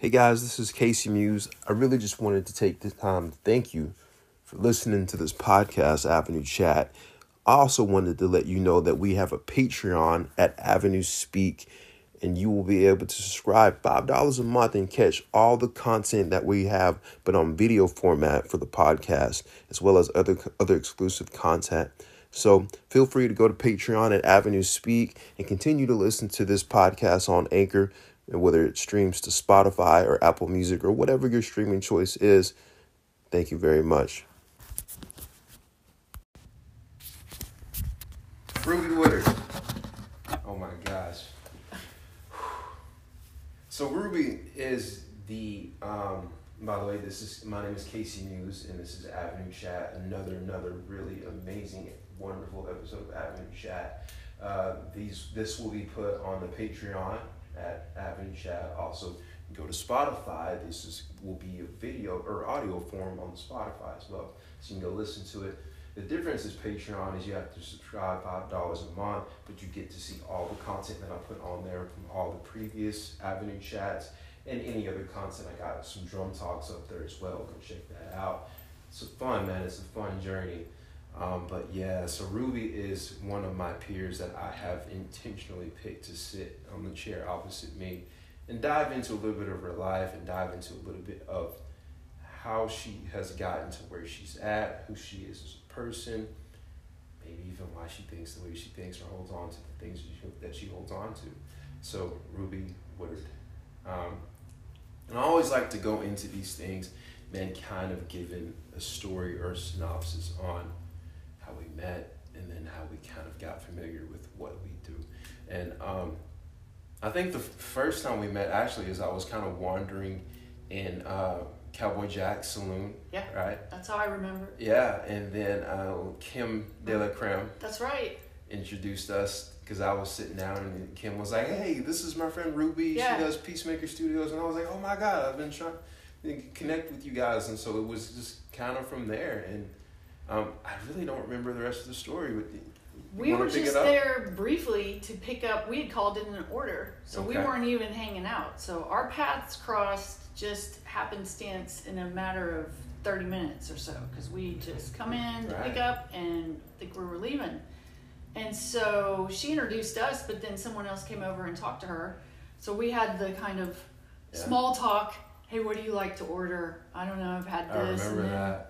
Hey guys, this is Casey Muse. I really just wanted to take the time to thank you for listening to this podcast, Avenue Chat. I also wanted to let you know that we have a Patreon at Avenue Speak, and you will be able to subscribe $5 a month and catch all the content that we have, but on video format for the podcast, as well as other, other exclusive content. So feel free to go to Patreon at Avenue Speak and continue to listen to this podcast on Anchor, whether it streams to Spotify or Apple Music or whatever your streaming choice is. Thank you very much. Ruby Woodard. Oh my gosh. So Ruby is the um, by the way, this is my name is Casey Muse and this is Avenue Chat, another another really amazing, wonderful episode of Avenue Chat. Uh, these this will be put on the Patreon at Avenue Chat. Also, go to Spotify. This is will be a video or audio form on Spotify as well, so you can go listen to it. The difference is Patreon is you have to subscribe five dollars a month, but you get to see all the content that I put on there from all the previous Avenue chats and any other content. I got some drum talks up there as well. Go check that out. It's a fun man. It's a fun journey. Um, but yeah, so Ruby is one of my peers that I have intentionally picked to sit on the chair opposite me and dive into a little bit of her life and dive into a little bit of how she has gotten to where she's at, who she is as a person, maybe even why she thinks the way she thinks or holds on to the things that she holds on to. So, Ruby Woodard. Um, and I always like to go into these things, man, kind of giving a story or a synopsis on met and then how we kind of got familiar with what we do. And um, I think the first time we met actually is I was kind of wandering in uh, Cowboy Jack's saloon. Yeah. Right? That's how I remember. Yeah, and then uh, Kim De La Creme. That's right. Introduced us because I was sitting down and Kim was like, "Hey, this is my friend Ruby. Yeah. She does Peacemaker Studios," and I was like, "Oh my god, I've been trying to connect with you guys," and so it was just kind of from there. And um, I really don't remember the rest of the story. But We were just there briefly to pick up. We had called in an order, so we weren't even hanging out. So our paths crossed just happenstance in a matter of thirty minutes or so, because we just come in to Right. pick up and think we were leaving. And so she introduced us, but then someone else came over and talked to her. So we had the kind of Yeah. small talk. Hey, what do you like to order? I don't know. I've had I this. remember and then that.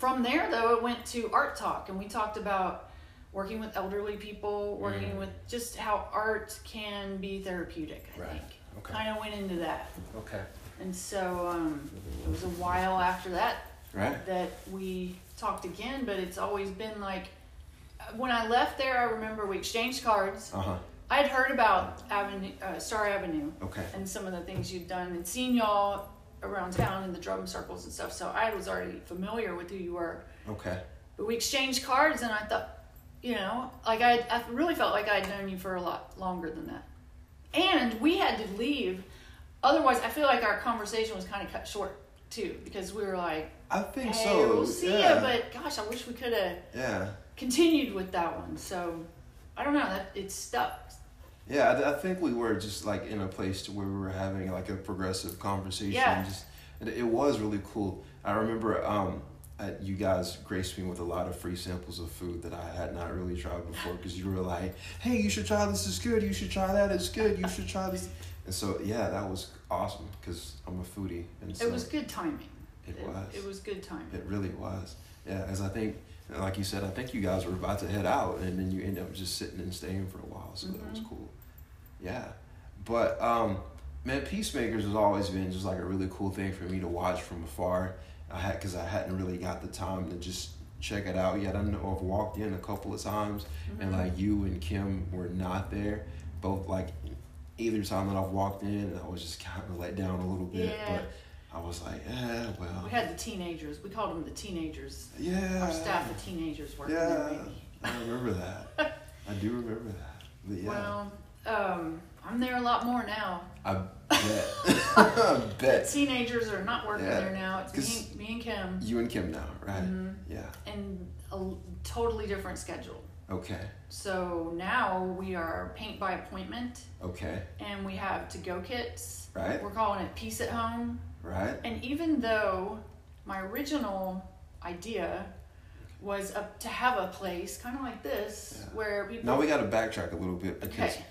From there though it went to art talk and we talked about working with elderly people working Mm. with just how art can be therapeutic i Right. think Okay. kind of went into that Okay. and so um, it was a while after that Right. that we talked again but it's always been like when i left there i remember we exchanged cards Uh huh. i had heard about avenue uh, star avenue Okay. and some of the things you'd done and seen y'all around town in the drum circles and stuff so i was already familiar with who you were Okay. but we exchanged cards and I thought, you know, like I, I really felt like I'd known you for a lot longer than that. And we had to leave. Otherwise, I feel like our conversation was kind of cut short too because we were like, I think hey, so. we'll see yeah. ya, but gosh, I wish we could have yeah. continued with that one. So I don't know, that it's stuck. Yeah, I, I think we were just like in a place to where we were having like a progressive conversation. Yeah. Just it, it was really cool. I remember um, you guys graced me with a lot of free samples of food that I had not really tried before because you were like, "Hey, you should try this. It's good. You should try that. It's good. You should try this." And so yeah, that was awesome because I'm a foodie, and so It was good timing. It was. It, was good timing. It really was. Yeah, as I think, like you said, I think you guys were about to head out, and then you end up just sitting and staying for a while. So that was Mhm. cool. Yeah, but um, man, Peacemakers has always been just like a really cool thing for me to watch from afar. I had because I hadn't really got the time to just check it out yet. I know I've walked in a couple of times, and Mhm. like you and Kim were not there. Both like either time that I've walked in, I was just kind of let down a little bit. Yeah. But I was like, yeah, well, we had the teenagers. We called them the teenagers. yeah. Our staff of teenagers working Yeah, there, maybe. I remember that. I do remember that. But yeah, Well, um, I'm there a lot more now. I bet. I bet. Teenagers are not working Yeah, there now. It's me, me and Kim, You and Kim now, right? Mhm. Yeah. and a totally different schedule. Okay. So now we are paint by appointment, Okay. and we have to go kits. Right. We're calling it Peace at Home. Right. And even though my original idea was up to have a place kind of like this Yeah. where people Now we got to backtrack a little bit because okay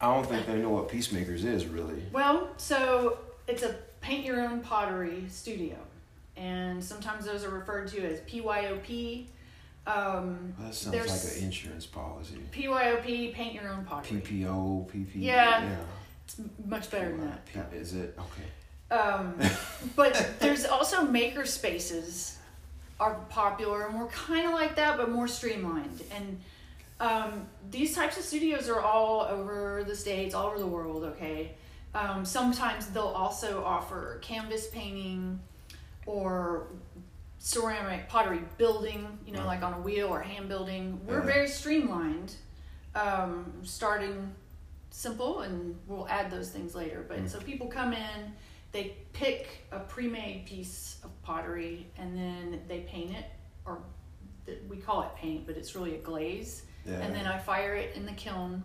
I don't think they know what Peacemakers is really. well so it's a paint your own pottery studio and sometimes those are referred to as pyop um, That sounds There's- like an insurance policy. pyop paint your own pottery PPO, PP. Yeah. it's much better than that P- Is it okay? Um, but there's also maker spaces are popular, and we're kind of like that, but more streamlined. And um, these types of studios are all over the states, all over the world. Okay. Um, sometimes they'll also offer canvas painting or ceramic pottery building, you know, like on a wheel or hand building. We're Uh-huh. very streamlined, um, starting simple, and we'll add those things later. But Mm. so people come in, they pick a pre-made piece of pottery, and then they paint it, or th- we call it paint, but it's really a glaze. Yeah. And then I fire it in the kiln.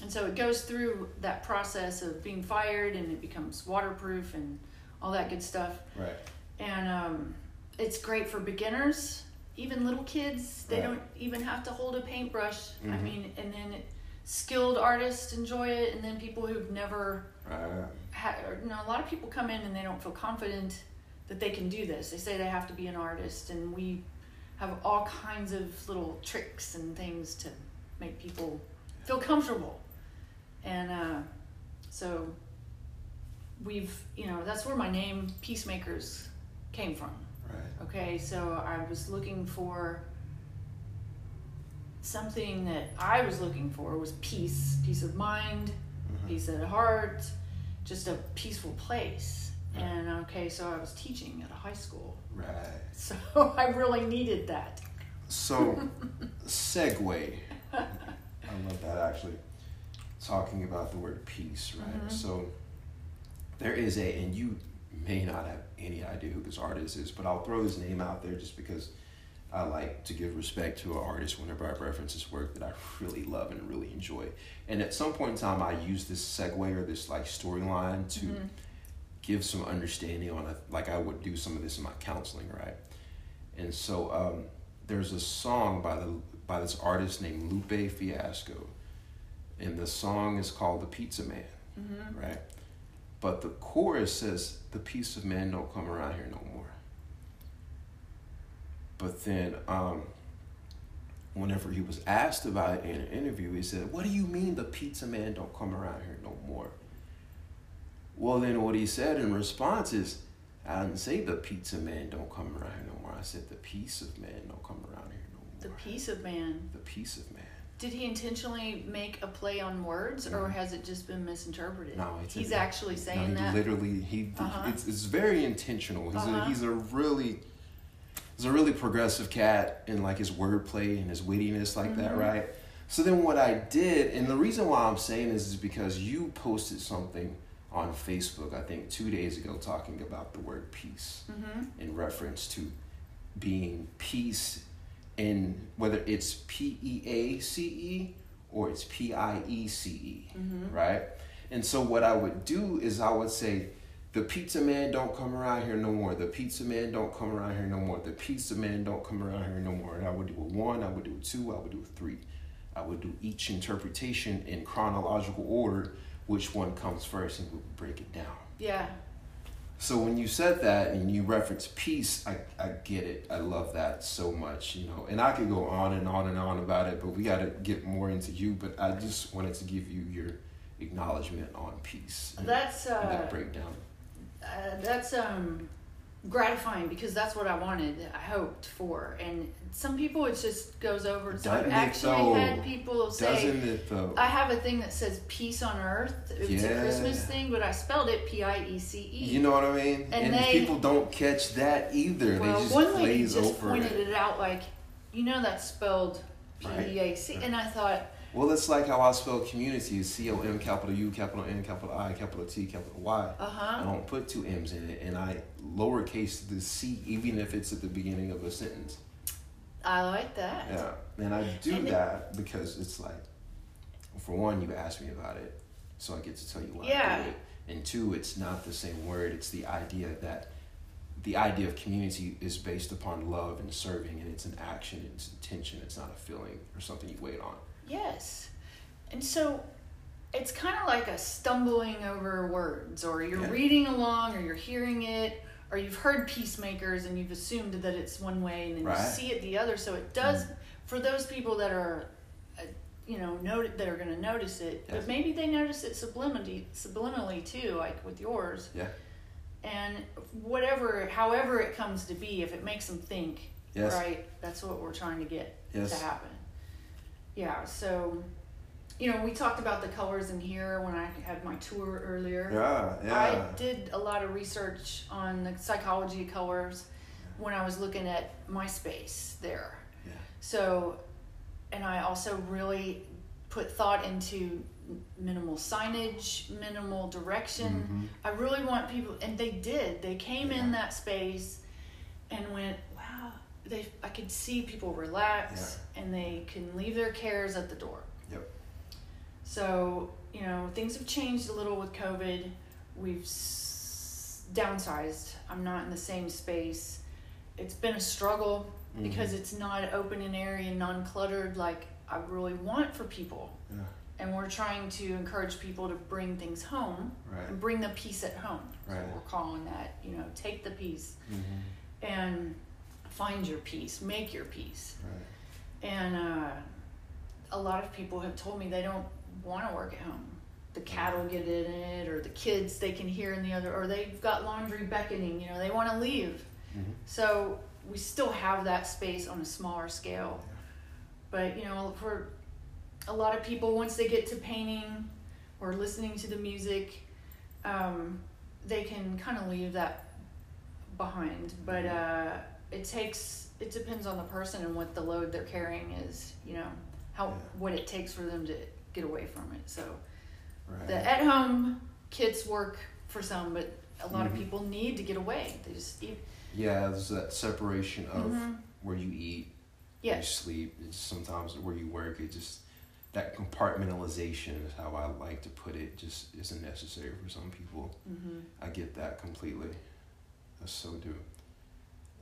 And so it goes through that process of being fired and it becomes waterproof and all that good stuff. right. And um, it's great for beginners, even little kids. They Right. don't even have to hold a paintbrush. I Mhm. mean, and then it, skilled artists enjoy it, and then people who've never Right. had, you know, a lot of people come in and they don't feel confident that they can do this. They say they have to be an artist, and we have all kinds of little tricks and things to make people feel comfortable. And uh, so we've, you know, that's where my name Peacemakers came from. Right. Okay, so I was looking for something that I was looking for was peace, peace of mind, Mhm. peace of heart, just a peaceful place. Right. And okay, so I was teaching at a high school, Right. so I really needed that. So, segue. I love that actually. Talking about the word peace, right? Mhm. So, there is a, and you may not have any idea who this artist is, but I'll throw his name out there just because I like to give respect to an artist whenever I reference his work that I really love and really enjoy. And at some point in time, I use this segue or this like storyline to Mhm. give some understanding on it, like I would do some of this in my counseling, right? And so um, there's a song by the by this artist named Lupe Fiasco, and the song is called "The Pizza Man," Mhm. right? But the chorus says, "The piece of man don't come around here no more." But then, um, whenever he was asked about it in an interview, he said, "What do you mean the pizza man don't come around here no more?" Well, then what he said in response is, I didn't say the pizza man don't come around here no more. I said the piece of man don't come around here no more. The peace of man. The piece of man. Did he intentionally make a play on words, or Mhm. has it just been misinterpreted? No, it's he's actually No, saying he that. literally he Uh-huh. it's, it's very intentional. He's Uh-huh. a he's a really he's a really progressive cat in like his wordplay and his wittiness like that, Mhm. right? So then what I did, and the reason why I'm saying this is because you posted something on Facebook, I think two days ago, talking about the word peace. Mm-hmm. in reference to being peace in whether it's P E A C E or it's P I E C E, Mm-hmm. right? And so what I would do is I would say, the pizza man don't come around here no more. The pizza man don't come around here no more. The pizza man don't come around here no more. And I would do a one, I would do a two, I would do a three. I would do each interpretation in chronological order, which one comes first, and we would break it down. Yeah. So when you said that and you reference peace, I, I get it. I love that so much, you know. And I could go on and on and on about it, but we got to get more into you. But I just wanted to give you your acknowledgement on peace. That's uh, that breakdown. uh, that's um gratifying because that's what I wanted, I hoped for, and some people it just goes over. So I've actually though? had people say. Doesn't it though? I have a thing that says peace on earth. It's a Christmas thing, but I spelled it P I E C E. you know what I mean? And And, they- people don't catch that either. well, they just one lady just over pointed it. it. out like, you know, that's spelled P. E A C, and I thought, Well, it's like how I spell community: is C O M capital U capital N capital I capital T capital Y. uh I don't put two M's in it, and I lowercase the C even if it's at the beginning of a sentence. I like that. Yeah, and I do And that because it's like, for one, you asked me about it, so I get to tell you why I Yeah. do it. And two, it's not the same word. It's the idea that the idea of community is based upon love and serving, and it's an action, it's intention, it's not a feeling or something you wait on. Yes. And so it's kind of like a stumbling over words, or you're Yeah. reading along, or you're hearing it, or you've heard peacemakers and you've assumed that it's one way and then Right. you see it the other. So it does, for those people that are, uh, you know, note, that are going to notice it, Yes. but maybe they notice it subliminally, subliminally too, like with yours. Yeah. And whatever, however it comes to be, if it makes them think, Yes. right, that's what we're trying to get Yes. to happen. Yeah, so you know, we talked about the colors in here when I had my tour earlier. Yeah, yeah. I did a lot of research on the psychology of colors when I was looking at my space there. Yeah. So, and I also really put thought into minimal signage, minimal direction. Mhm. I really want people, and they did. They came in that space and went. They, I could see people relax, and they can leave their cares at the door. Yep. So you know things have changed a little with COVID. We've s- downsized. I'm not in the same space. It's been a struggle Mhm. because it's not open and airy and non-cluttered like I really want for people. Yeah. And we're trying to encourage people to bring things home Right. and bring the peace at home. Right. So we're calling that, you know, take the peace Mhm. and find your peace, make your peace. Right. And uh, a lot of people have told me they don't want to work at home. The cattle get in it, or the kids they can hear in the other, or they've got laundry beckoning. You know, they want to leave. Mhm. So we still have that space on a smaller scale. But you know, for a lot of people, once they get to painting or listening to the music, um, they can kind of leave that behind. But uh, it takes it depends on the person and what the load they're carrying is. You know, how Yeah. what it takes for them to get away from it. So Right. the at home kits work for some, but a lot of Mhm. people need to get away. They just eat. yeah, there's that separation of Mhm. where you eat, where you sleep, it's sometimes where you work. It just that compartmentalization is how I like to put it. Just isn't necessary for some people. hmm I get that completely. I so do.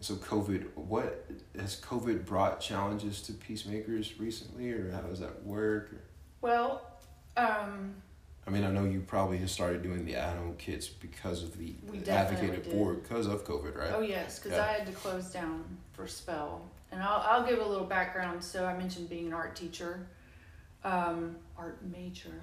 So COVID, what has COVID brought challenges to peacemakers recently, or how does that work? Well, um, I mean, I know you probably have started doing the at-home kits because of the advocated did. because of COVID, right? Oh yes, because Yeah. I had to close down for spell, and I'll I'll give a little background. So I mentioned being an art teacher, um, art major,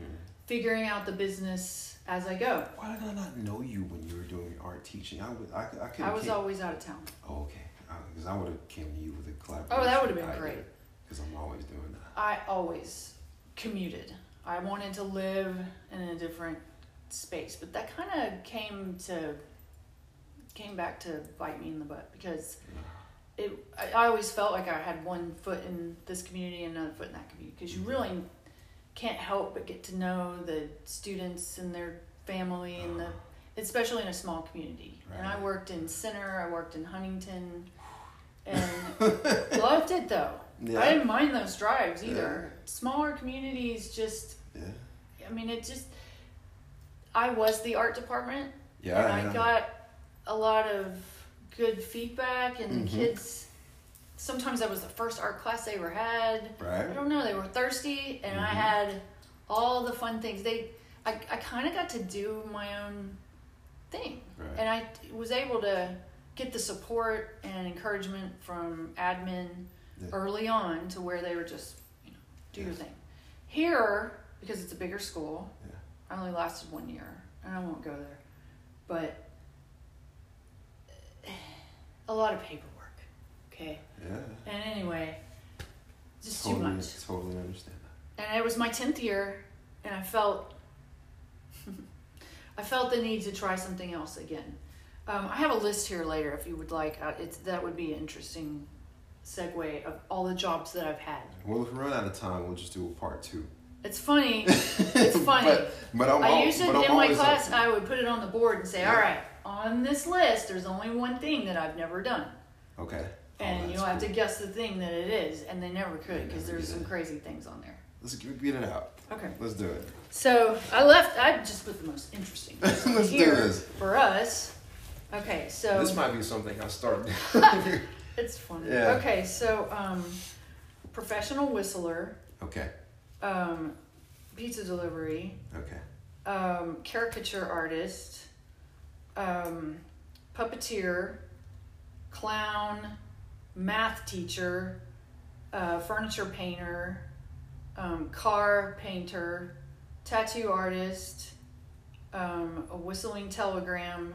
Mm. figuring out the business as I go. Why did I not know you when you were doing art teaching? I would, I, I could. I was always out of town. Oh, okay. Uh, because I would have came to you with a collaboration. Oh, that would have been great. Because I'm always doing that. I always commuted. I wanted to live in a different space, but that kind of came to came back to bite me in the butt because it. I, I always felt like I had one foot in this community and another foot in that community because you mm-hmm. really can't help but get to know the students and their family and the especially in a small community. And I worked in Center, I worked in Huntington, and loved it though. Yeah. I didn't mind those drives either. Smaller communities just Yeah. I mean it just I was the art department Yeah. and I yeah. got a lot of good feedback and Mhm. the kids sometimes that was the first art class they ever had. Right. I don't know, they were thirsty and I Mhm. had all the fun things. They I, I kind of got to do my own thing. Right. And I was able to get the support and encouragement from admin Yeah. early on to where they were just, you know, do your thing. Here, because it's a bigger school, Yeah. I only lasted one year, and I won't go there. But a lot of paperwork, okay? Yeah. And anyway, just totally, too much. Totally understand that. And it was my 10th year, and I felt I felt the need to try something else again. Um, I have a list here later if you would like. Uh, it's that would be an interesting segue of all the jobs that I've had. Well, if we run out of time, we'll just do a part two. It's funny. It's funny. but, but I'm I used to but I'm in my class. I would put it on the board and say, Yeah. "All right, on this list, there's only one thing that I've never done." Okay. And that's you'll have to guess the thing that it is, and they never could because there's some crazy things on there. Let's get it out. Okay. Let's do it. So I left. I just put the most interesting Let's do here this. for us. Okay, so This might be something I started. it's funny. Yeah. Okay, so um, professional whistler, Okay. um, pizza delivery, Okay. um, caricature artist, um, puppeteer, clown, math teacher, uh, furniture painter, um, car painter, tattoo artist, um, a whistling telegram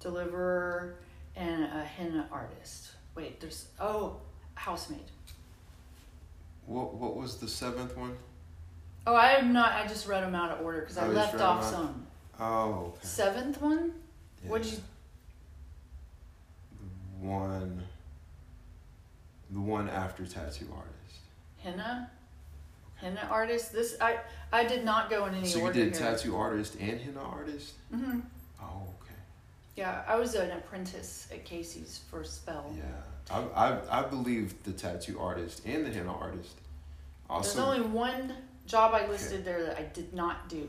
deliverer, and a henna artist. Wait, there's oh, housemaid. What What was the seventh one? Oh, I am not. I just read them out of order because I Oh, left off out? some. Oh. Okay. Seventh one. What'd Yeah. you? One. The one after tattoo artist. henna henna artist this i i did not go in any so you did here. tattoo artist and henna artist. Mm-hmm. Oh, okay. yeah i was an apprentice at casey's for a spell Yeah, I, I I believe the tattoo artist and the henna artist. there's only one job i listed there that i did not do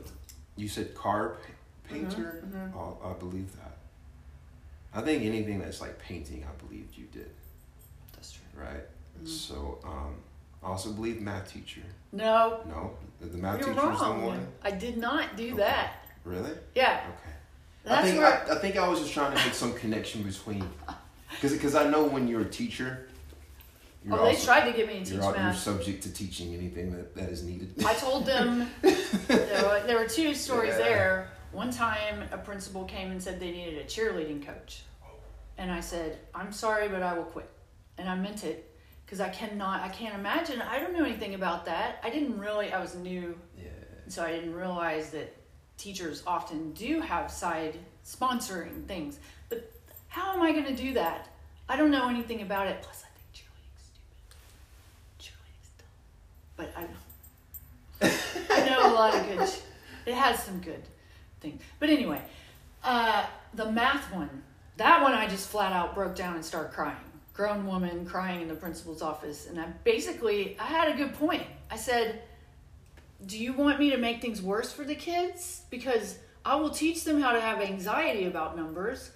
you said car pa- painter. Mhm, mhm. Oh, I believe that. I think anything that's like painting, I believed you did, right? Mhm. So, um, I also believe math teacher. no No, the math you're teacher was the wrong one. i did not do Okay. that Really? yeah Okay. that's I think where I, I think I was just trying to make some connection between, because because I know when you're a teacher, you're oh they tried to get me to teach you're, al- you're subject to teaching anything that, that is needed. I told them there, were, there were two stories Yeah. there. One time, a principal came and said they needed a cheerleading coach, and I said, "I'm sorry, but I will quit," and I meant it because I cannot, I can't imagine. I don't know anything about that. I didn't really. I was new, Yeah. so I didn't realize that teachers often do have side sponsoring things. But how am I going to do that? I don't know anything about it. Plus, I think cheerleading's stupid. Cheerleading's dumb. But I I know a lot of good. It has some good things. But anyway, uh, the math one, that one I just flat out broke down and started crying. Grown woman crying in the principal's office. And I basically, I had a good point. I said, Do you want me to make things worse for the kids? Because I will teach them how to have anxiety about numbers.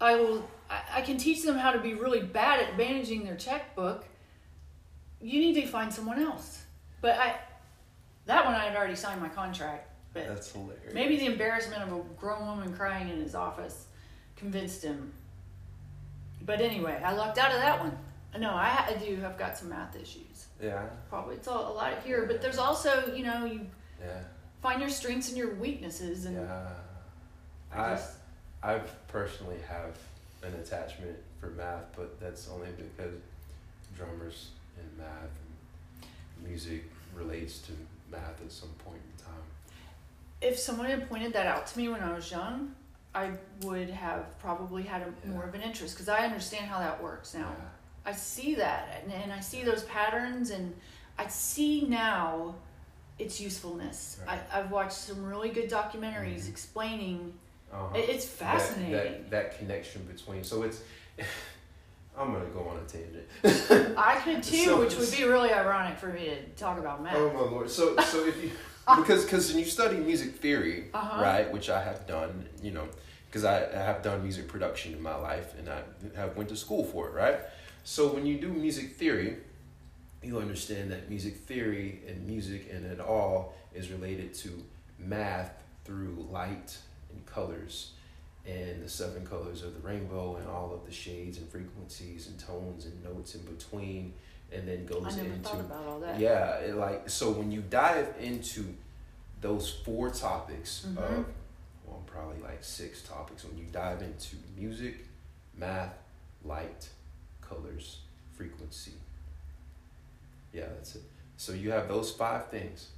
I will. I, I can teach them how to be really bad at managing their checkbook. You need to find someone else. But I, that one I had already signed my contract. But That's hilarious. maybe the embarrassment of a grown woman crying in his office convinced him. But anyway, I lucked out of that one. No, I, I do have got some math issues. Yeah. Probably it's all, a lot here, but there's also you know you Yeah. find your strengths and your weaknesses, and Yeah. I I just I personally have an attachment for math, but that's only because drummers and math and music relates to math at some point in time. if someone had pointed that out to me when I was young, I would have probably had a, more of an interest because I understand how that works now. Yeah. I see that and, and I see those patterns and I see now its usefulness. Right. I, I've watched some really good documentaries Mhm. explaining. Uh-huh. It, it's That- fascinating. That, that, connection between. So it's. I'm gonna go on a tangent. I could too, So- which would be really ironic for me to talk about math. Oh my lord! So so if you because because when you study music theory, Uh-huh. right, which I have done, you know, because I, I have done music production in my life and I have went to school for it, right. So when you do music theory, you understand that music theory and music and it all is related to math through light and colors and the seven colors of the rainbow and all of the shades and frequencies and tones and notes in between and then goes into thought about all that. yeah, it like so when you dive into those four topics Mhm. of well probably like six topics when you dive into music, math, light, colors, frequency. Yeah, that's it. So you have those five things.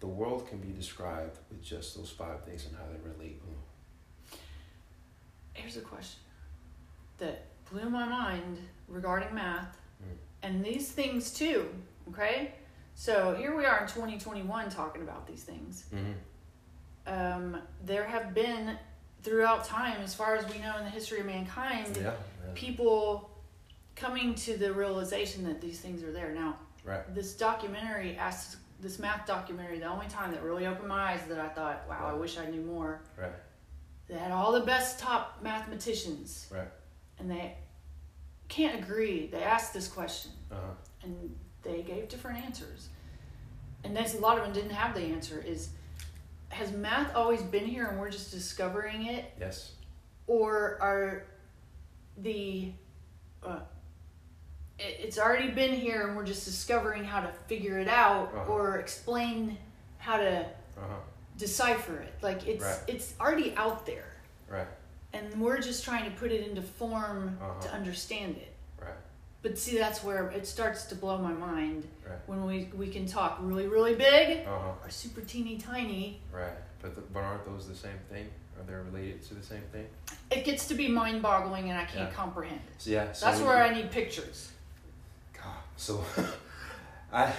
The world can be described with just those five things and how they relate. Here's a question that blew my mind regarding math. And these things too. Okay, so here we are in 2021 talking about these things. Mm-hmm. Um, there have been throughout time, as far as we know in the history of mankind, Yeah, yeah. people coming to the realization that these things are there. Now, Right. this documentary asks this math documentary. The only time that really opened my eyes that I thought, wow, I wish I knew more. Right. They had all the best top mathematicians, Right. and they can't agree. They asked this question, Uh huh. and they gave different answers. And that's a lot of them didn't have the answer. Is has math always been here and we're just discovering it, Yes. or are the uh, it, it's already been here and we're just discovering how to figure it out Uh-huh. or explain how to Uh huh. decipher it. Like it's Right. it's already out there, Right. And we're just trying to put it into form Uh-huh. to understand it. Right. But see, that's where it starts to blow my mind Right. when we we can talk really really big Uh huh. or super teeny tiny. Right. But the, but aren't those the same thing? Are they related to the same thing? It gets to be mind boggling, and I can't Yeah. comprehend it. So yeah. So That's where I need pictures. God. So, I.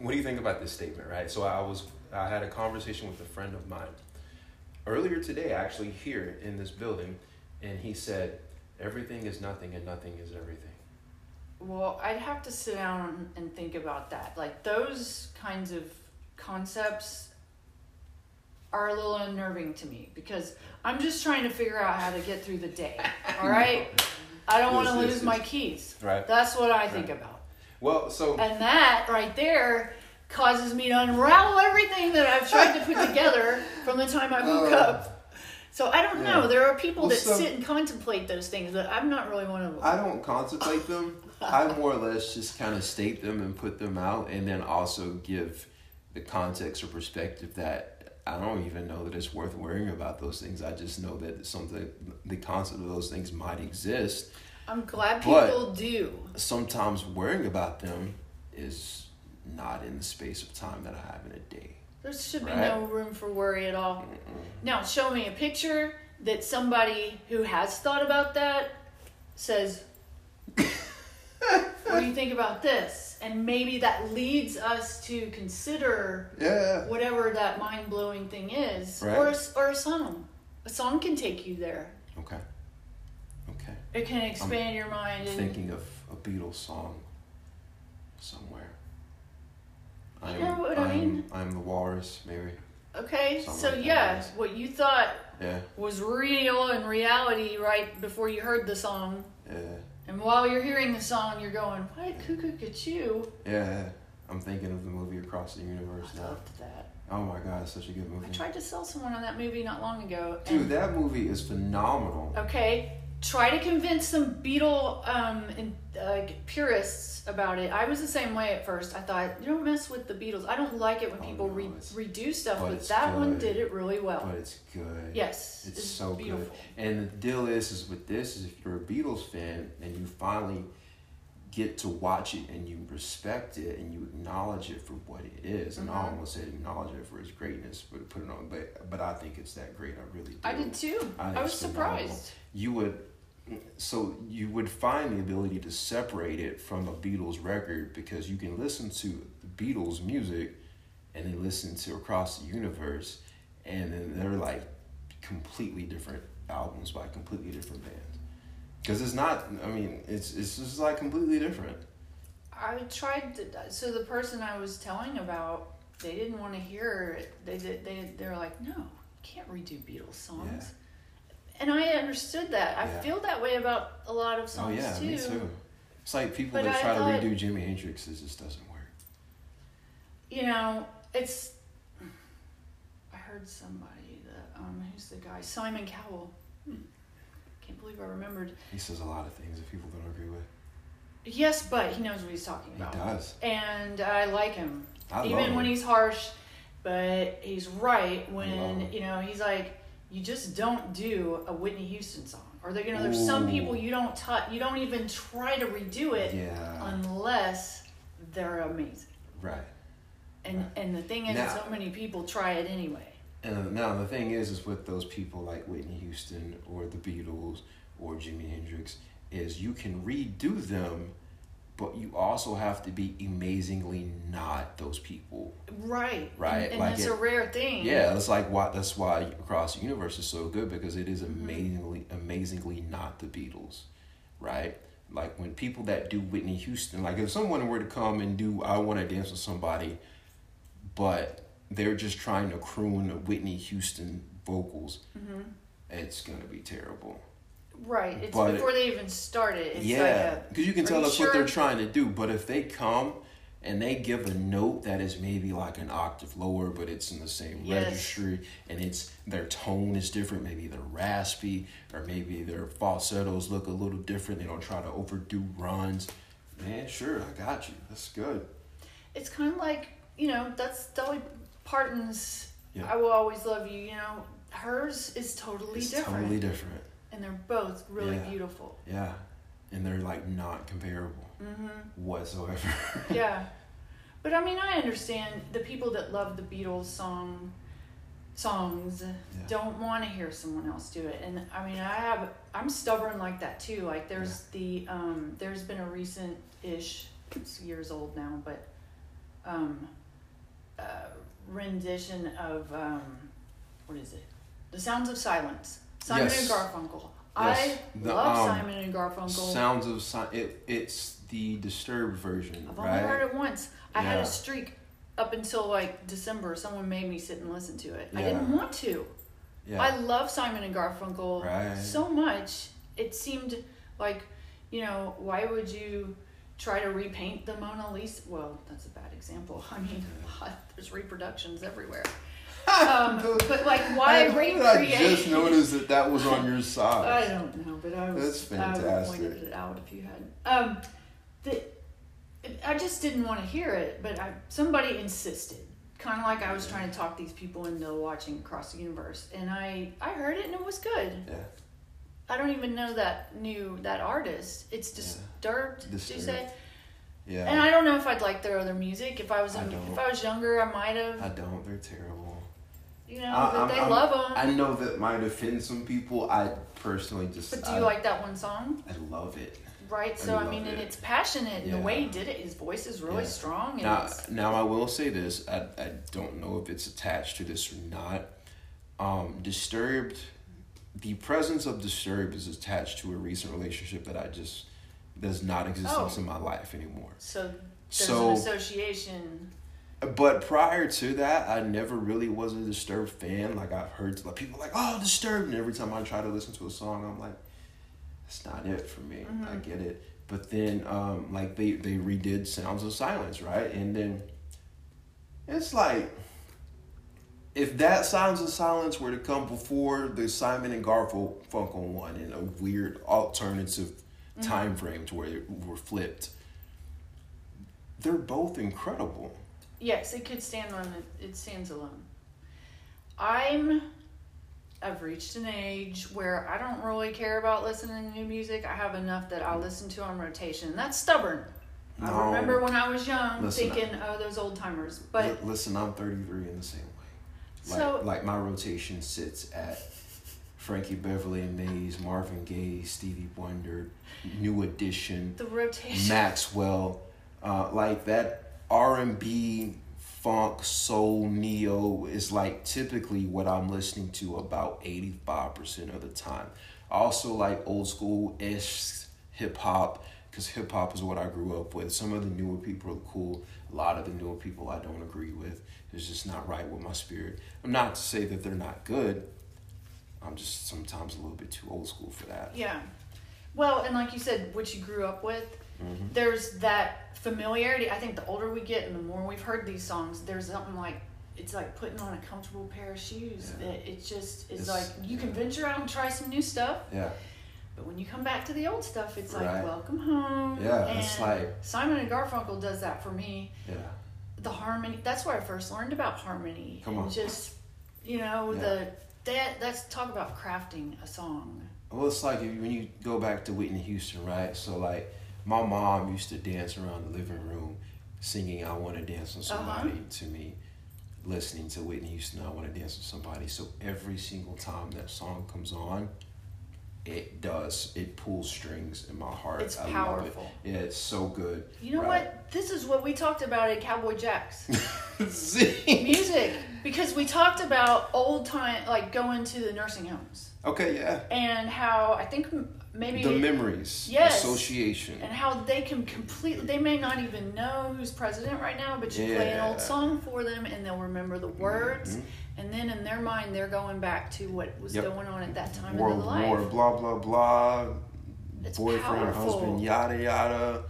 What do you think about this statement? Right. So I was. I had a conversation with a friend of mine earlier today, actually here in this building, and he said, "Everything is nothing, and nothing is everything." Well, I'd have to sit down and think about that. Like those kinds of concepts are a little unnerving to me because I'm just trying to figure out how to get through the day. All right? I don't want to lose my keys. Right. That's what I think about. Well, so And that right there causes me to unravel everything that I've tried to put together from the time I woke Uh, up. So I don't know. There are people Well, that so- sit and contemplate those things, but I'm not really one of them. I don't contemplate them. I more or less just kind of state them and put them out, and then also give the context or perspective that I don't even know that it's worth worrying about those things. I just know that something, the concept of those things might exist. I'm glad people do. Sometimes worrying about them is not in the space of time that I have in a day. There should be no room for worry at all. Now, show me a picture that somebody who has thought about that says, What do you think about this? And maybe that leads us to consider Yeah. whatever that mind blowing thing is, Right. or, a, or a song. A song can take you there, Okay. Okay. it can expand your mind. And, Thinking of a Beatles song somewhere. You I'm, know what I I'm, mean? I'm the walrus, maybe. okay, Something so like yeah, yes. what you thought Yeah. was real and reality right before you heard the song. Yeah. And while you're hearing the song, you're going, "What cuckoo get you?" Yeah. I'm thinking of the movie Across the Universe I now. loved that. Oh my god, it's such a good movie. I tried to sell someone on that movie not long ago. Dude, that movie is phenomenal. okay, try to convince some Beatle um, in, uh, purists about it. I was the same way at first. I thought, you don't mess with the Beatles. I don't like it when Oh, people no, re- redo stuff, but but it's that one did it really well. But it's good. yes, It's so good. beautiful. And the deal is, is with this, is if you're a Beatles fan and you finally get to watch it and you respect it and you acknowledge it for what it is, and I Mhm. almost said acknowledge it for its greatness, but put it on. But but I think it's that great. I really do. I did too. I I was phenomenal. surprised. You would. So you would find the ability to separate it from a Beatles record because you can listen to the Beatles music and then listen to Across the Universe and then they're like completely different albums by completely different bands. Because it's not. I mean, it's it's just like completely different. I tried to. So the person I was telling about, they didn't want to hear it. They did. They they were like, no, you can't redo Beatles songs. And I understood that. I Yeah. feel that way about a lot of songs too. Oh yeah, too. me too. It's like people But that I try to redo Jimi Hendrix. It just doesn't work. You know, it's. I heard somebody that um, who's the guy Simon Cowell. Hmm. Can't believe I remembered. He says a lot of things that people don't agree with. Yes, but he knows what he's talking about. He does. and I like him. I love even him. when he's harsh, but he's right when you know he's like, you just don't do a Whitney Houston song, or there, you know, there's some people you don't touch, you don't even try to redo it Yeah. unless they're amazing. right. And Right. and the thing is, Now- so many people try it anyway. And uh, now the thing is, is with those people like Whitney Houston or the Beatles or Jimi Hendrix, is you can redo them, but you also have to be amazingly not those people. Right. Right, And, and like that's it- a rare thing. Yeah, that's like why that's why Across the Universe is so good because it is Mm-hmm. amazingly amazingly not the Beatles, right? like when people that do Whitney Houston, like if someone were to come and do I Want to Dance with Somebody, but they're just trying to croon Whitney Houston vocals, hmm it's gonna be terrible. Right. It's But- before they even started. It's yeah, like because you can tell you that's what they're trying to do. But if they come and they give a note that is maybe like an octave lower, but it's in the same Yes. registry, and it's their tone is different. Maybe they're raspy, or maybe their falsettos look a little different. They don't try to overdo runs. Man, sure, I got you. That's good. it's kind of like you know that's Dolly Parton's. Yeah. I will always love you. You know, hers is totally It's different, totally different. And they're both really Yeah. beautiful. Yeah, and they're like not comparable hmm whatsoever. yeah, but I mean, I understand the people that love the Beatles song songs don't want to hear someone else do it. And i mean i have i'm stubborn like that too. Like there's the um there's been a recent ish it's years old now but um uh rendition of um what is it? The sounds of silence simon Yes. and garfunkel Yes. i The, love um, simon and garfunkel Sounds of si- it. It's the disturbed version, i've only right? heard it once i had a streak up until like december someone made me sit and listen to it i didn't want to yeah. I love Simon and Garfunkel Right. so much. It seemed like, you know, why would you try to repaint the Mona Lisa? Well, that's a bad example. I mean, there's reproductions everywhere. Um, but like, why recreate? I just noticed that that was on your side. I don't know, but I was. That's I would have pointed it out if you had. Um, the, I just didn't want to hear it, but I, somebody insisted. Kind of like I was trying to talk these people into watching Across the Universe, and I I heard it and it was good. Yeah. I don't even know that new that artist. It's disturbed. You Disturbed. say? Yeah. And I don't know if I'd like their other music. If I was I in, don't. if I was younger, I might have. I don't. They're terrible. You know, I- I'm- they I'm- love them. I know that might offend some people. I personally just. but do I, you like that one song? I love it. Right. So I, love mean, and it's passionate, and the way he did it, his voice is really Yeah. strong. And Now, now I will say this. I, I don't know if it's attached to this or not. Um, Disturbed, the presence of Disturbed is attached to a recent relationship that I just does not exist Oh. in my life anymore. so there's So- an association. But prior to that, I never really was a Disturbed fan. Like I've heard like people like, "Oh, Disturbed," and every time I try to listen to a song, I'm like, "That's not it for me." Mhm. I get it, but then um, like they they redid Sounds of Silence, right? And then it's like if that Sounds of Silence were to come before the Simon and Garfunkel one in a weird alternative time frame to where they were flipped, they're both incredible. Yes, it could stand on it. It stands alone. I'm. I've reached an age where I don't really care about listening to new music. I have enough that I listen to on rotation. That's stubborn. I remember when I was young Listen, thinking, oh, those old timers. But Li- listen, I'm 33 in the same way. Like, So- like my rotation sits at Frankie Beverly and Maze, Marvin Gaye, Stevie Wonder, New Edition, the rotation. Maxwell, uh, like that R and B, funk, soul, neo is like typically what I'm listening to about 85 percent of the time. I also like old school ish hip hop because hip hop is what I grew up with. Some of the newer people are cool. A lot of the newer people I don't agree with. It's just not right with my spirit. I'm not to say that they're not good. I'm just sometimes a little bit too old school for that. Yeah. Well, and like you said, what you grew up with, Mhm. there's that familiarity. I think the older we get and the more we've heard these songs, there's something like it's like putting on a comfortable pair of shoes. Yeah. It, it just is It's- like you can venture out and try some new stuff, Yeah. but when you come back to the old stuff, it's like Right. welcome home. Yeah, and it's like- Simon and Garfunkel does that for me. Yeah. The harmony. That's where I first learned about harmony. Come and on. Just you know Yeah. the that that's talk about crafting a song. Well, it's like if, when you go back to Whitney Houston, right? So, like, my mom used to dance around the living room singing I Want to Dance with Somebody Uh-huh. to me, listening to Whitney Houston, I Want to Dance with Somebody. So, every single time that song comes on, it does. It pulls strings in my heart. It's I powerful. Love it. Yeah, it's so good. You know Right. what? This is what we talked about at Cowboy Jacks. See? Music. Because we talked about old time, like going to the nursing homes. Okay, yeah. and how I think maybe The memories, Yes. association. and how they can completely they may not even know who's president right now but you play an old song for them and they'll remember the words Mhm. and then in their mind they're going back to what was Yep. going on at that time World in their life War, blah blah blah. It's Boyfriend, powerful. husband, yada yada.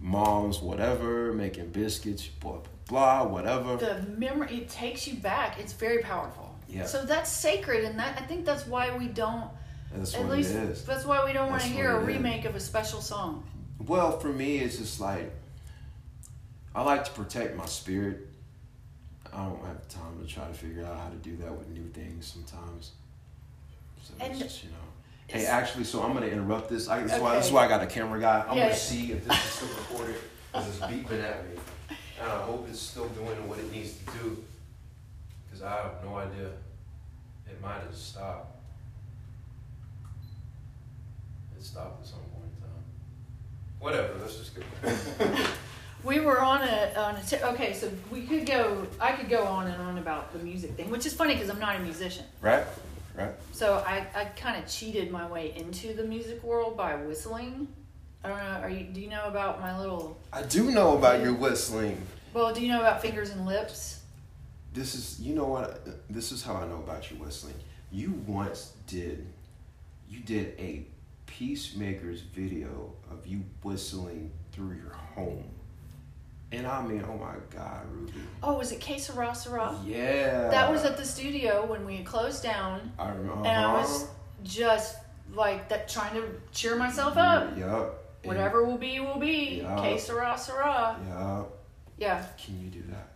Mom's whatever, making biscuits, blah blah blah, whatever. the memory it takes you back it's very powerful Yeah. so that's sacred and that i think that's why we don't That's at what least it is. that's why we don't want to hear a it is. remake of a special song Well, for me, it's just like I like to protect my spirit. I don't have time to try to figure out how to do that with new things sometimes. So And it's just, you know. Hey, actually, so I'm gonna interrupt this. I, this, is why, this is why I got a camera guy. I'm Yeah. gonna see if this is still recorded because it's beeping at me, and I hope it's still doing what it needs to do. Because I have no idea. It might have stopped. It stopped at some point in time. Whatever. Let's just go. we were on a on a t- okay so we could go i could go on and on about the music thing which is funny because i'm not a musician right. Right. so i, I kind of cheated my way into the music world by whistling i don't know are you do you know about my little I do know about your whistling. well do you know about fingers and lips This is, you know what? This is how I know about your whistling. You once did, you did a Peacemakers video of you whistling through your home. And I mean, oh my God, Ruby. oh was it sera sera Yeah. that was at the studio when we closed down I remember. and I was uh-huh. just like that trying to cheer myself up Yup. whatever will be will be que sera sera Yup. yeah Can you do that?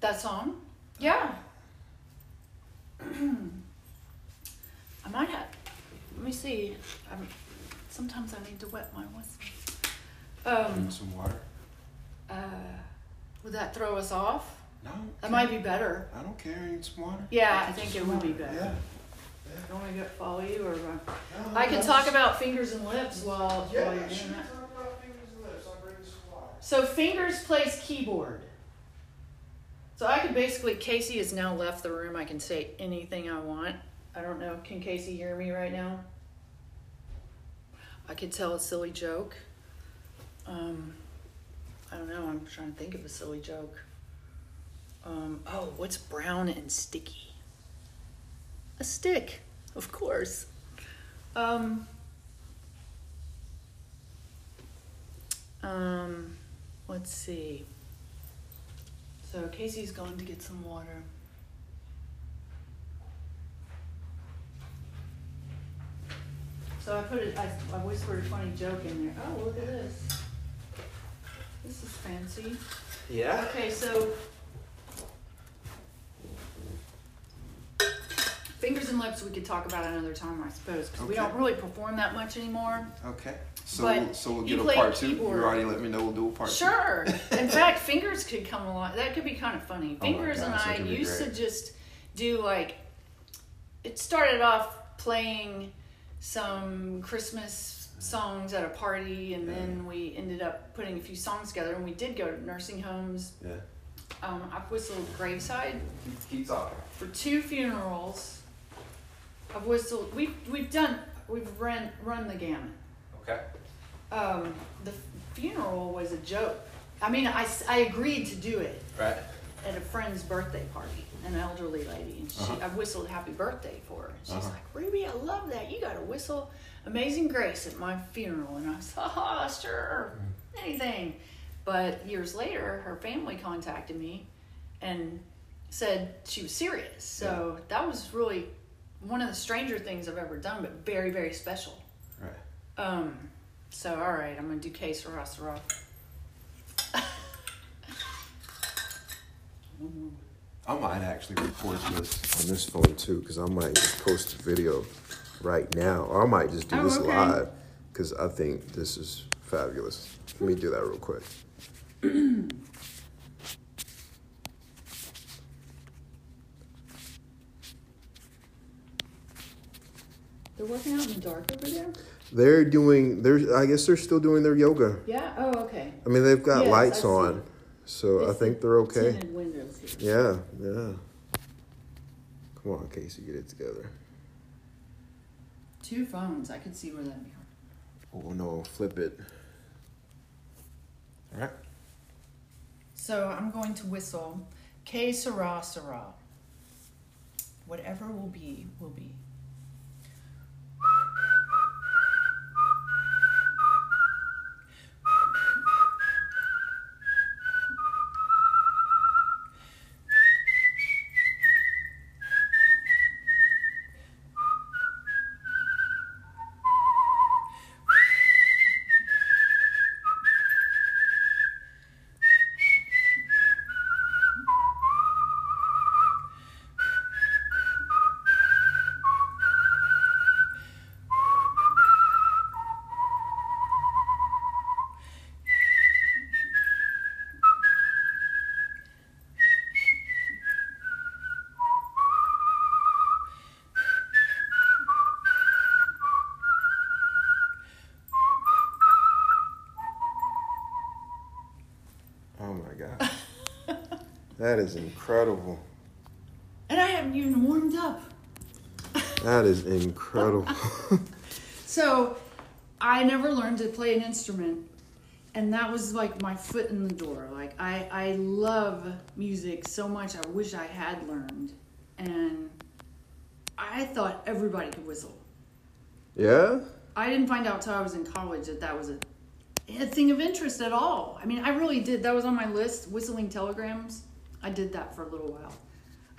That song? Yeah. I might have. Let me see. I'm, sometimes I need to wet my whistle. Um, some water? uh, would that throw us off? No. That might be better. I don't care. Need some water? Yeah, I think it would be better. Yeah. Don't want to follow you or. No, I can talk about fingers and lips while, Yeah, while you're doing that. Talk about fingers and lips. I'll bring some water. So fingers plays keyboard. So I could basically Casey has now left the room. I can say anything I want. I don't know. Can Casey hear me right now? I could tell a silly joke. Um, I don't know. I'm trying to think of a silly joke. Um, oh, what's brown and sticky? A stick, of course. Um, um, let's see. So Casey's going to get some water. So I put it. I, I whispered a funny joke in there. Oh, look at this. This is fancy. Yeah. Okay, so fingers and lips we could talk about another time, I suppose, because we Okay. don't really perform that much anymore. Okay. So, But so we'll you get a play part two. keyboard. You already let me know we'll do a part two. Sure. In fact, fingers could come along. That could be kind of funny. Oh my Fingers and gosh, that I could be used great. to just do like. It started off playing some Christmas songs at a party, and then we ended up putting a few songs together. And we did go to nursing homes. Yeah. Um, I've whistled graveside Keep talking. for two funerals. I've whistled. We've we've done. We've run run the gamut. Okay. Um, the funeral was a joke. I mean, I, I agreed to do it Right. at a friend's birthday party, an elderly lady, and she Uh-huh. I whistled "Happy Birthday" for her. She's Uh-huh. like, "Ruby, I love that. You got to whistle Amazing Grace at my funeral," and I was, "Ah, sure, anything." But years later, her family contacted me and said she was serious. So that was really one of the stranger things I've ever done, but very, very special. Right. Um, so all right, I'm gonna do que sera sera. I might actually record this on this phone too, because I might just post a video right now, or I might just do Oh, this okay. live, because I think this is fabulous. Let me do that real quick. They're working out in the dark over there. They're doing. They're. I guess they're still doing their yoga. Yeah. Oh, okay. I mean, they've got Yes, lights I see. on, so I think they're okay. Yeah, yeah. Come on, Casey, get it together. Two phones. I could see where that'd be hard. Oh no, flip it. All right. So I'm going to whistle que sera sera. Whatever will be, will be. Oh my god. That is incredible. And I haven't even warmed up. That is incredible. So I never learned to play an instrument. And that was like my foot in the door. Like I, I love music so much. I wish I had learned. And I thought everybody could whistle. yeah? I didn't find out till I was in college that that was a, a thing of interest at all. I mean, I really did. That was on my list. Whistling telegrams. I did that for a little while.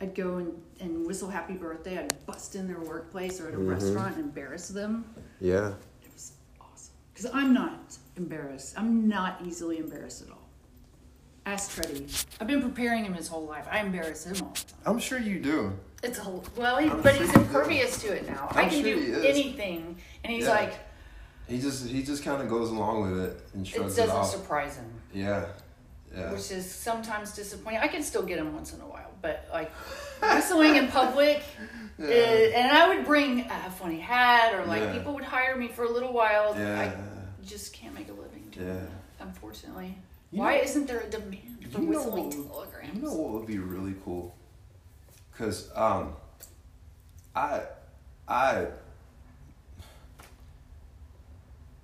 I'd go and, and whistle happy birthday. I'd bust in their workplace or at a Mhm. restaurant and embarrass them. Yeah. It was awesome. Because I'm not embarrassed. I'm not easily embarrassed at all. Ask Freddie. I've been preparing him his whole life. I embarrass him all the time. I'm sure you do. It's a well, he, but sure he's he does. impervious to it now. I I'm can sure do he is. anything, and he's Yeah. like, He just he just kind of goes along with it and it shrugs it, doesn't off. surprise him. yeah. Yeah. which is sometimes disappointing. I can still get them once in a while, but like whistling in public, yeah. uh, and I would bring a funny hat, or like Yeah. people would hire me for a little while. I just can't make a living doing that, unfortunately. You Why know- isn't there a demand for know whistling what- telegrams? You know what would be really cool? Cause um, I, I,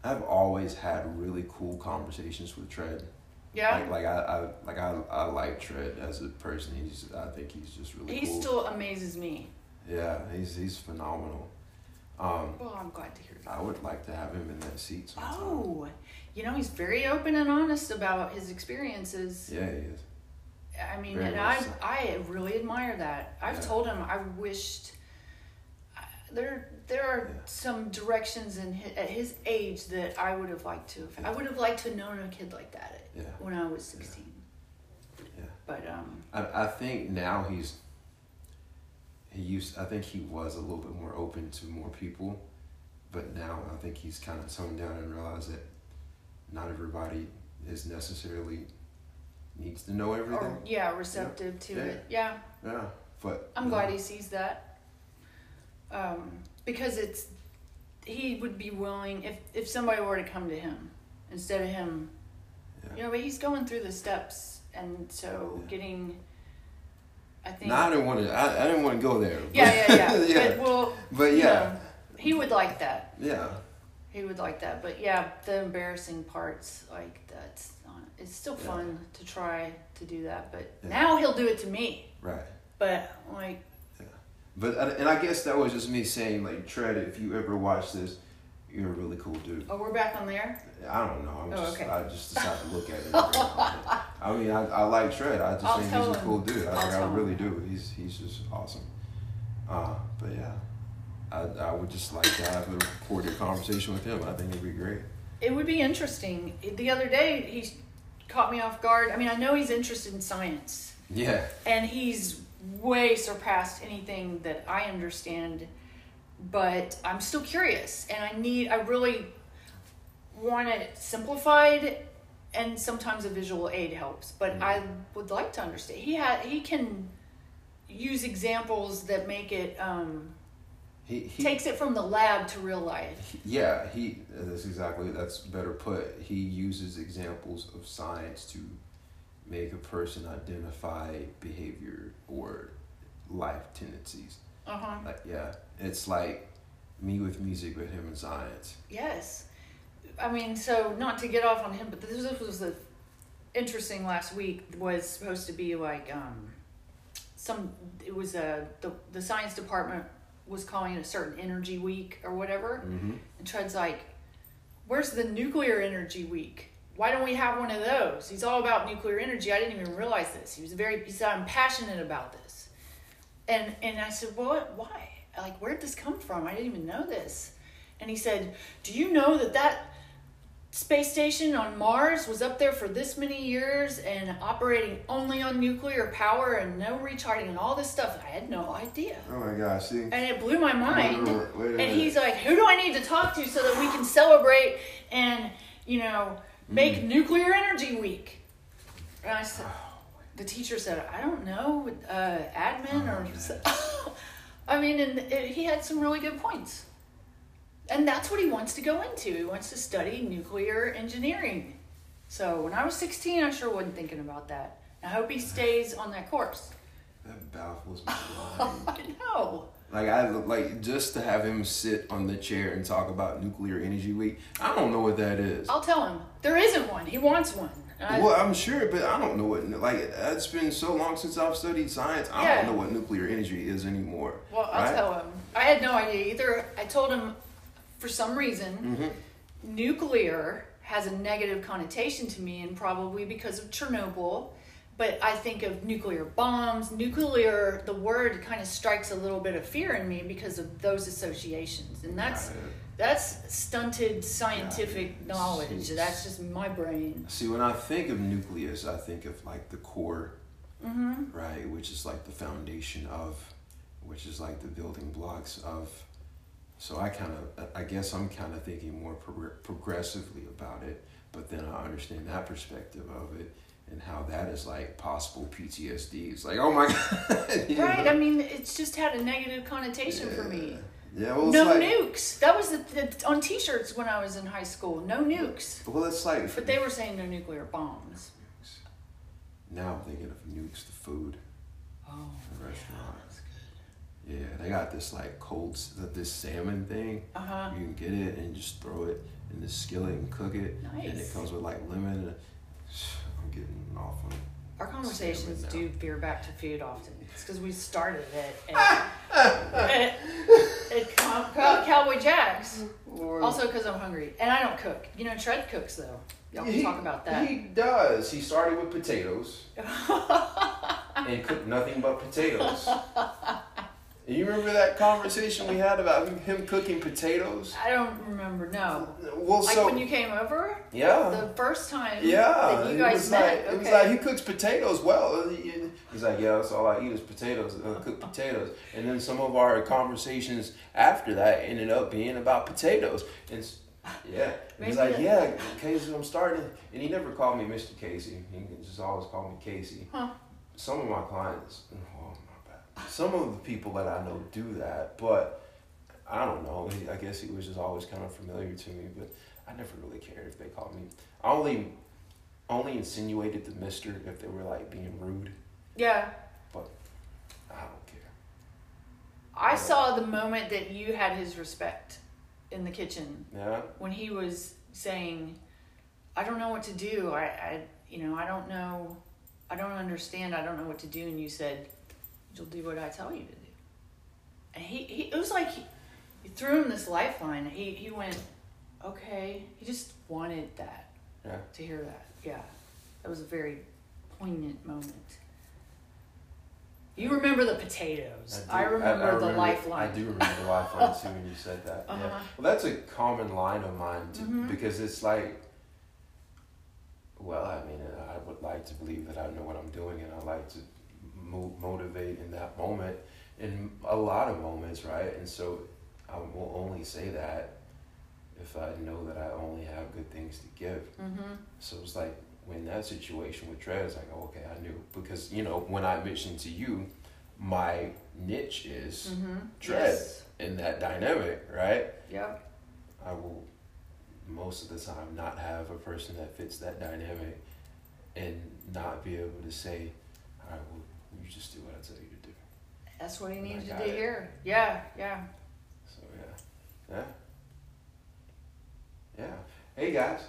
I've always had really cool conversations with Tread. Yeah, Like, like I, I, like I, I like Tread as a person. He's, I think he's just really he cool. still amazes me. yeah, he's he's phenomenal. Um, Well, I'm glad to hear that. I would like to have him in that seat sometime. Oh, you know he's very open and honest about his experiences. Yeah, he is. I mean, Very and I so. I really admire that. I've Yeah. told him I wished there there are Yeah. some directions in his, at his age that I would have liked to. Have, I would have liked to have known a kid like that at, Yeah. when I was sixteen. Yeah. But um, I, I think now he's he used I think he was a little bit more open to more people, but now I think he's kind of toned down and realized that not everybody is necessarily needs to know everything. or yeah, receptive to Yeah. it. Yeah, Yeah, but I'm glad he sees that. Um, because it's he would be willing if if somebody were to come to him instead of him Yeah. You know, but he's going through the steps, and so Yeah. getting, I think. No, I didn't want to. I, I didn't want to go there. yeah, yeah, yeah. yeah. But well, But yeah, know, he would like that. yeah, He would like that. But yeah, the embarrassing parts, like that's not. It's still fun to try to do that, but now he'll do it to me. right. But like, But and I guess that was just me saying like Tread, if you ever watch this, you're a really cool dude. oh, we're back on there. I don't know. I'm Oh, just okay. I just decided to look at it. every now and then. I mean, I, I like Tread. I just I'll think he's a cool dude. I, like, I him. really do. He's he's just awesome. Uh, but yeah, I I would just like to have a recorded conversation with him. I think it'd be great. It would be interesting. The other day, he caught me off guard. I mean, I know he's interested in science. Yeah, and he's way surpassed anything that I understand. But I'm still curious, and I need, I really want it simplified, and sometimes a visual aid helps. But I would like to understand. He had, he can use examples that make it um, he, he takes it from the lab to real life. Yeah, he. That's exactly. That's better put. He uses examples of science to make a person identify behavior or life tendencies. Uh huh. Like, yeah, it's like Me with music, with him in science. Yes. I mean, so not to get off on him, but this, was the interesting last week was supposed to be like um some it was a the the science department was calling it a certain energy week or whatever. Mm-hmm. And Tread's like, Where's the nuclear energy week? Why don't we have one of those? He's all about nuclear energy. I didn't even realize this. He was very he said, I'm passionate about this. And and I said, Well what why? Like where'd this come from? I didn't even know this. And he said, Do you know that that space station on Mars was up there for this many years and operating only on nuclear power and no recharging and all this stuff? I had no idea. Oh my gosh! See, And it blew my mind. Wait a And he's like, Who do I need to talk to so that we can celebrate and, you know, make Mm. nuclear energy week? And I said, The teacher said, I don't know, uh, admin or. I mean, and it, he had some really good points. And that's what he wants to go into. He wants to study nuclear engineering. So when I was 16, I sure wasn't thinking about that. I hope he stays on that course. that baffles mind. I know. Like I like just to have him sit on the chair and talk about nuclear energy week. I don't know what that is. I'll tell him. There isn't one. He wants one. I- well, I'm sure, but I don't know what. Like it's been so long since I've studied science. I Yeah. don't know what nuclear energy is anymore. well, I'll right? tell him. I had no idea either. I told him for some reason Mm-hmm. nuclear has a negative connotation to me, and probably because of Chernobyl. But I think of nuclear bombs, nuclear. The word kind of strikes a little bit of fear in me because of those associations, and that's Right. that's stunted scientific Yeah. knowledge. That's just my brain. See, when I think of nucleus, I think of like the core, Mm-hmm. right, which is like the foundation of, which is like the building blocks of. So I kind of, I guess I'm kind of thinking more progr- progressively about it, but then I understand that perspective of it and how that is like possible PTSD. It's like, oh my god, you Right. I mean, it's just had a negative connotation for me. Yeah, well, No like, nukes. That was the, the, on T-shirts when I was in high school. No Newk's. well, it's like, But they were saying no nuclear bombs. now I'm thinking of nukes, the food, Oh, the restaurant. good. Yeah, they got this like cold, this salmon thing. Uh huh. You can get it and just throw it in the skillet and cook it, nice. and it comes with like lemon. And, getting off on. Our conversations do veer back to food often. It's because we started it at, at, at Cow- Cow- Cowboy Jack's. Also because I'm hungry. And I don't cook. You know, Tread cooks, though. Y'all can He- talk about that. He does. He started with potatoes and cooked nothing but potatoes. You remember that conversation we had about him, cooking potatoes? I don't remember, no. Well, Like so when you came over? yeah, The first time yeah, that you guys was met. like okay. it was like he cooks potatoes well. He's like, yeah, that's all I eat is potatoes. Uh, I cook potatoes, and then some of our conversations after that ended up being about potatoes. And yeah, he's like, yeah, Casey, I'm starting. And he never called me Mr. Casey. He just always called me Casey. Huh. Some of my clients. Some of the people that I know do that, but I don't know. I guess he was just always kind of familiar to me, but I never really cared if they called me. I only only insinuated the Mister if they were like being rude. yeah. But I don't care. I saw the moment that you had his respect in the kitchen Yeah. when he was saying, I don't know what to do. I, I you know, I don't know. I don't understand. I don't know what to do. And you said, You'll do what I tell you to do. And he, he it was like he, you threw him this lifeline. He, he went, Okay. He just wanted that. Yeah. To hear that. Yeah. That was a very poignant moment. You remember the potatoes. I, do. remember the lifeline. I do remember the lifeline too when you said that. Uh-huh. Yeah. Well, that's a common line of mine too, Mhm. because it's like, well, I mean, I would like to believe that I know what I'm doing, and I like to mo- motivate in that moment, in a lot of moments, right? And so, I will only say that if I know that I only have good things to give. Mm-hmm. So it's like when that situation with Trev, it's like, okay, I knew because you know when I mentioned to you, my niche is Mm-hmm. Tread. Yes. in that dynamic, right? Yeah. I will most of the time not have a person that fits that dynamic and not be able to say, all right, well, you just do what I tell you to do. That's what he I needs to do it. here. Yeah, yeah. So yeah, Yeah. Yeah. Hey guys,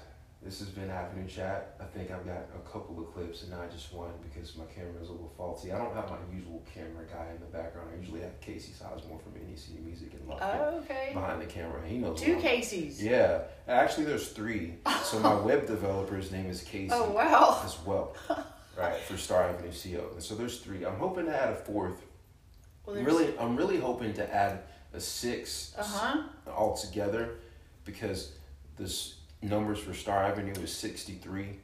this has been Avenue Chat. I think I've got a couple of clips and not just one because my camera is a little faulty. I don't have my usual camera guy in the background. I usually have Casey Sizemore from NEC Music and Love Oh, okay. behind the camera. He knows. Two Caseys. Yeah, actually, there's three. So my web developer's name is Casey Oh wow. as well, right? For Star Avenue CO. And so there's three. I'm hoping to add a fourth. Well, really, I'm really hoping to add a six Uh huh. altogether because this numbers for Star Avenue is 63.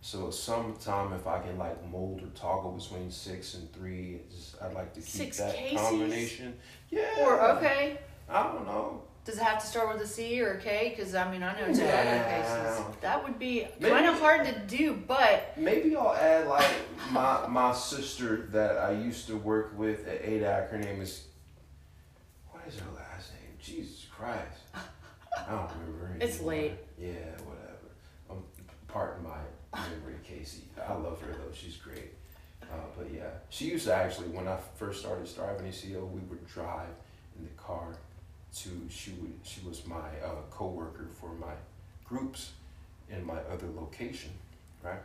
So sometime if I can like mold or toggle between six and three, just, I'd like to keep Six that Caseys? combination. Yeah. Or okay. I don't know. Does it have to start with a C or a K? Because I mean, I know two other Yeah. cases. That would be Maybe- kind of hard to do, but Maybe I'll add like my my sister that I used to work with at ADAC. Her name is what is her last name? Jesus Christ. I don't remember. It's late. Yeah, whatever. Um, pardon my memory, Casey. I love her though. She's great. Uh, but yeah, she used to actually when I first started Star Avenue CO, we would drive in the car to she would she was my uh, coworker for my groups in my other location, right?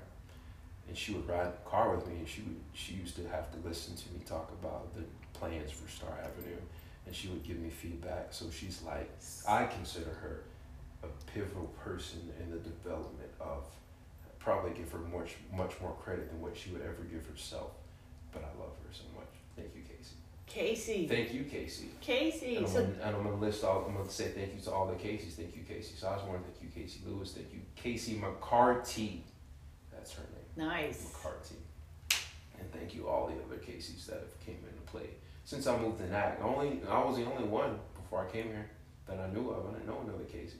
And she would ride in the car with me, and she would she used to have to listen to me talk about the plans for Star Avenue, and she would give me feedback. So she's like, I consider her a pivotal person in the development of. Probably give her much much more credit than what she would ever give herself, but I love her so much. Thank you, Casey. Casey. Thank you, Casey. Casey. And I'm, So gonna, and I'm gonna list all. I'm gonna say thank you to all the Caseys. Thank you, Casey Sosborne. Thank you, Casey Lewis. Thank you, Casey McCarty. That's her name, nice. McCarty. And thank you all the other Caseys that have came into play since I moved to NAC. Only I was the only one before I came here that I knew of. I didn't know another Casey.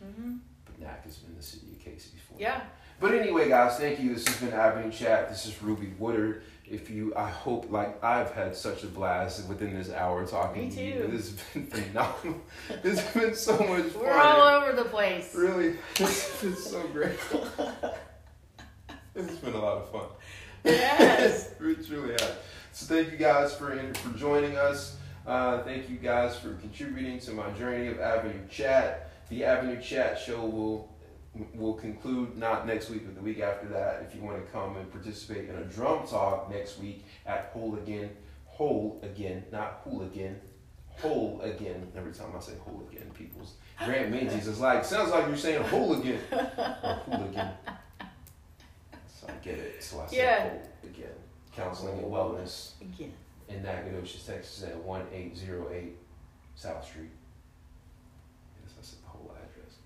hmm But NAC has been the city of Casey before. Yeah. But anyway, guys, thank you. This has been Avenue Chat. This is Ruby Woodard. If you, I hope, like I've had such a blast within this hour talking to you. too. This has been phenomenal. this has been so much fun. We're all over the place. Really, this has been so great. this has been a lot of fun. Yes. it truly has. So thank you guys for for joining us. Uh, thank you guys for contributing to my journey of Avenue Chat. The Avenue Chat show will will conclude not next week but the week after that. If you want to come and participate in a drum talk next week at Whole Again, Whole Again, not Whole Again. Every time I say Whole Again, people's Grant Menzies is like sounds like you're saying Hooligan or Hooligan. So I get it. So I say Yeah. Whole Again. Counseling and Wellness Again. in Nacogdoches, Texas at 1808 South Street. Yes, I said the whole address.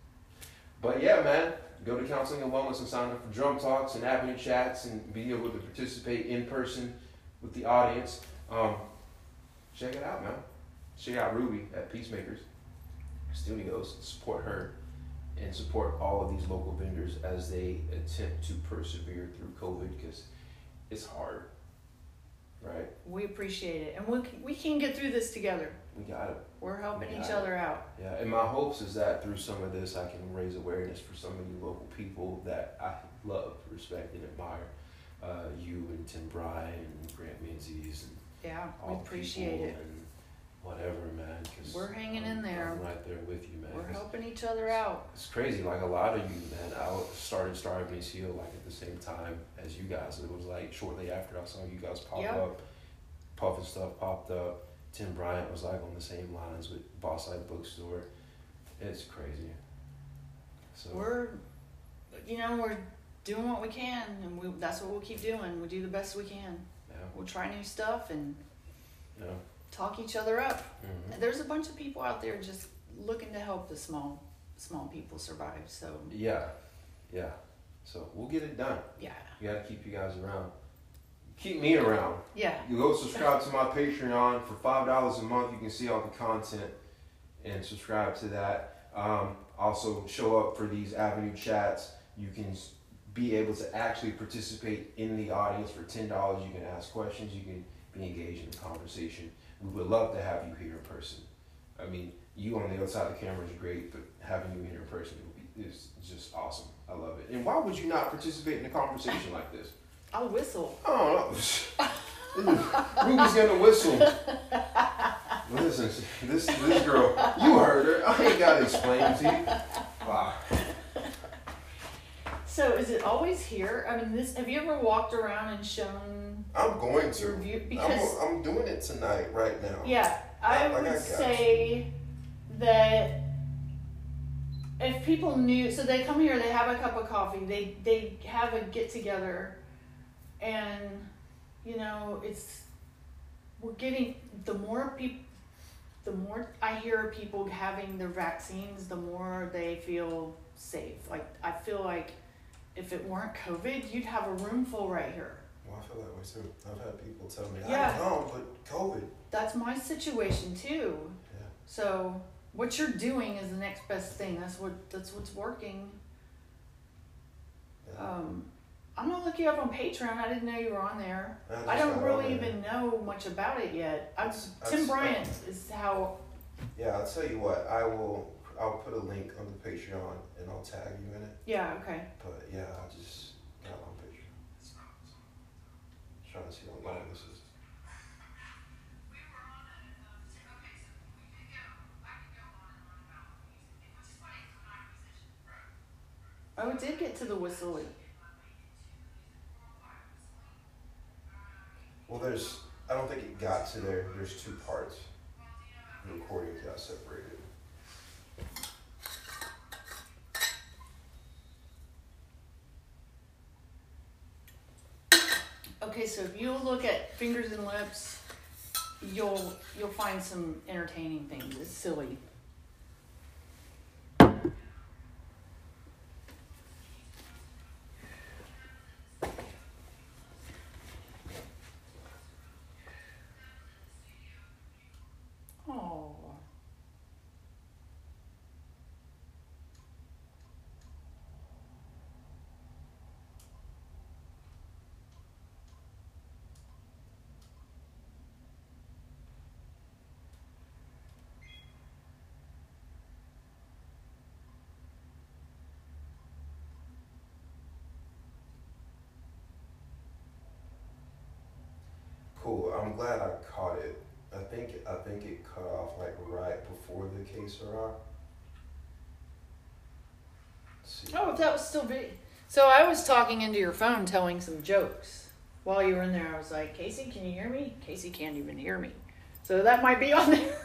But yeah, man, go to Counseling and Wellness and sign up for drum talks and avenue chats and be able to participate in person with the audience. Um, check it out, man. Check out Ruby at Peacemakers Studios. Support her and support all of these local vendors as they attempt to persevere through COVID because it's hard, right? We appreciate it, and we can, we can get through this together. We got it. We're helping each other out. Yeah, and my hopes is that through some of this, I can raise awareness for some of you local people that I love, respect, and admire. Uh, you and Tim Bryant and Grant Menzies and Yeah, we appreciate it. And whatever, man. Cause We're hanging in I'm- there. I'm right there with you, man. We're helping each other out. It's crazy. Like a lot of you, man. I started Star Avenue Seal like at the same time as you guys. It was like shortly after I saw you guys pop Yeah. up. puffing stuff popped up. Tim Bryant was like on the same lines with Boss Light Bookstore. It's crazy. So We're, you know, we're doing what we can, and we, that's what we'll keep doing. We do the best we can. yeah, We'll try new stuff and yeah. talk each other up. hmm And There's a bunch of people out there just looking to help the small, small people survive. So Yeah, yeah. So we'll get it done. yeah, You gotta keep you guys around. Keep me around. yeah, You go subscribe to my Patreon for five dollars a month. You can see all the content and subscribe to that. Um, also, show up for these Avenue chats. You can be able to actually participate in the audience for ten dollars. You can ask questions. You can be engaged in the conversation. We would love to have you here in person. I mean, you on the other side of the camera is great, but having you here in person is just awesome. I love it. And why would you not participate in a conversation like this? I'll whistle. Oh. Ruby's gonna whistle. Listen, this this girl, you heard her. I ain't gotta explain to you. Wow. So is it always here? I mean, this. Have you ever walked around and shown I'm going to. view? I'm, Because I'm doing it tonight, right now. yeah, I I- I would got say that if people knew, so they come here, they have a cup of coffee, they they have a get together, and you know it's we're getting the more people. The more I hear people having their vaccines, the more they feel safe. Like I feel like if it weren't COVID, you'd have a room full right here. Well, I feel that way too. I've had people tell me, Yeah. I don't know, but COVID. That's my situation too. Yeah. So what you're doing is the next best thing. That's what that's what's working. Yeah. Um, I'm gonna look you up on Patreon. I didn't know you were on there. just I don't really on there. even know much about it yet. I, That's- Tim uh, Bryant is how. Yeah, I'll tell you what. I will. I'll put a link on the Patreon and I'll tag you in it. Yeah. Okay. But yeah, I just got on Patreon. Trying to see how long this is. Oh, it did get to the whistle. Well, there's. I don't think it got to there. There's two parts. The recording got separated. Okay, so if you look at fingers and lips, you'll you'll find some entertaining things. It's silly. Oh. Cool. I'm glad I caught it. I think. I think it cut off like right before the que sera. See. Oh, that was still big. So I was talking into your phone, telling some jokes while you were in there. I was like, Casey, can you hear me? Casey can't even hear me. So that might be on there.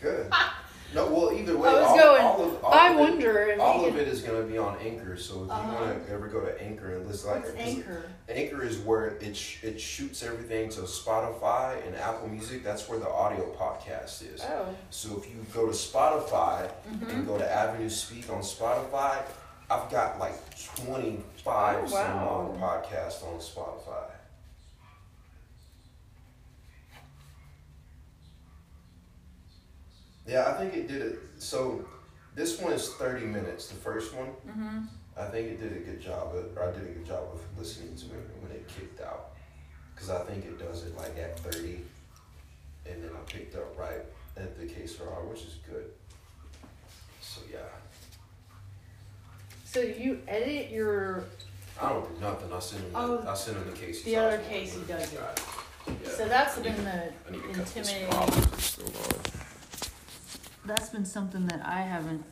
Good. No, well, either way, I was all, going, all of, all I of it, wonder if all of it is going to be on Anchor. So if Uh-huh. you want to ever go to Anchor and listen, like anchor? Anchor is where it sh- it shoots everything to Spotify and Apple Music. That's where the audio podcast is. Oh. So if you go to Spotify Mm-hmm. and go to Avenue Speak on Spotify, I've got like twenty five Oh, some wow. odd podcasts on Spotify. Yeah, I think it did it. So this one is thirty minutes. The first one, Mm-hmm. I think it did a good job. Of, or I did a good job of listening to it when it kicked out, because I think it does it like at thirty, and then I picked up right at the que sera, which is good. So yeah, So you edit your. I don't do nothing. I send them. Oh, I send them the Casey. the other Casey does it. Yeah. So that's been the I need to cut this intimidating. problem. It's still on. That's been something that I haven't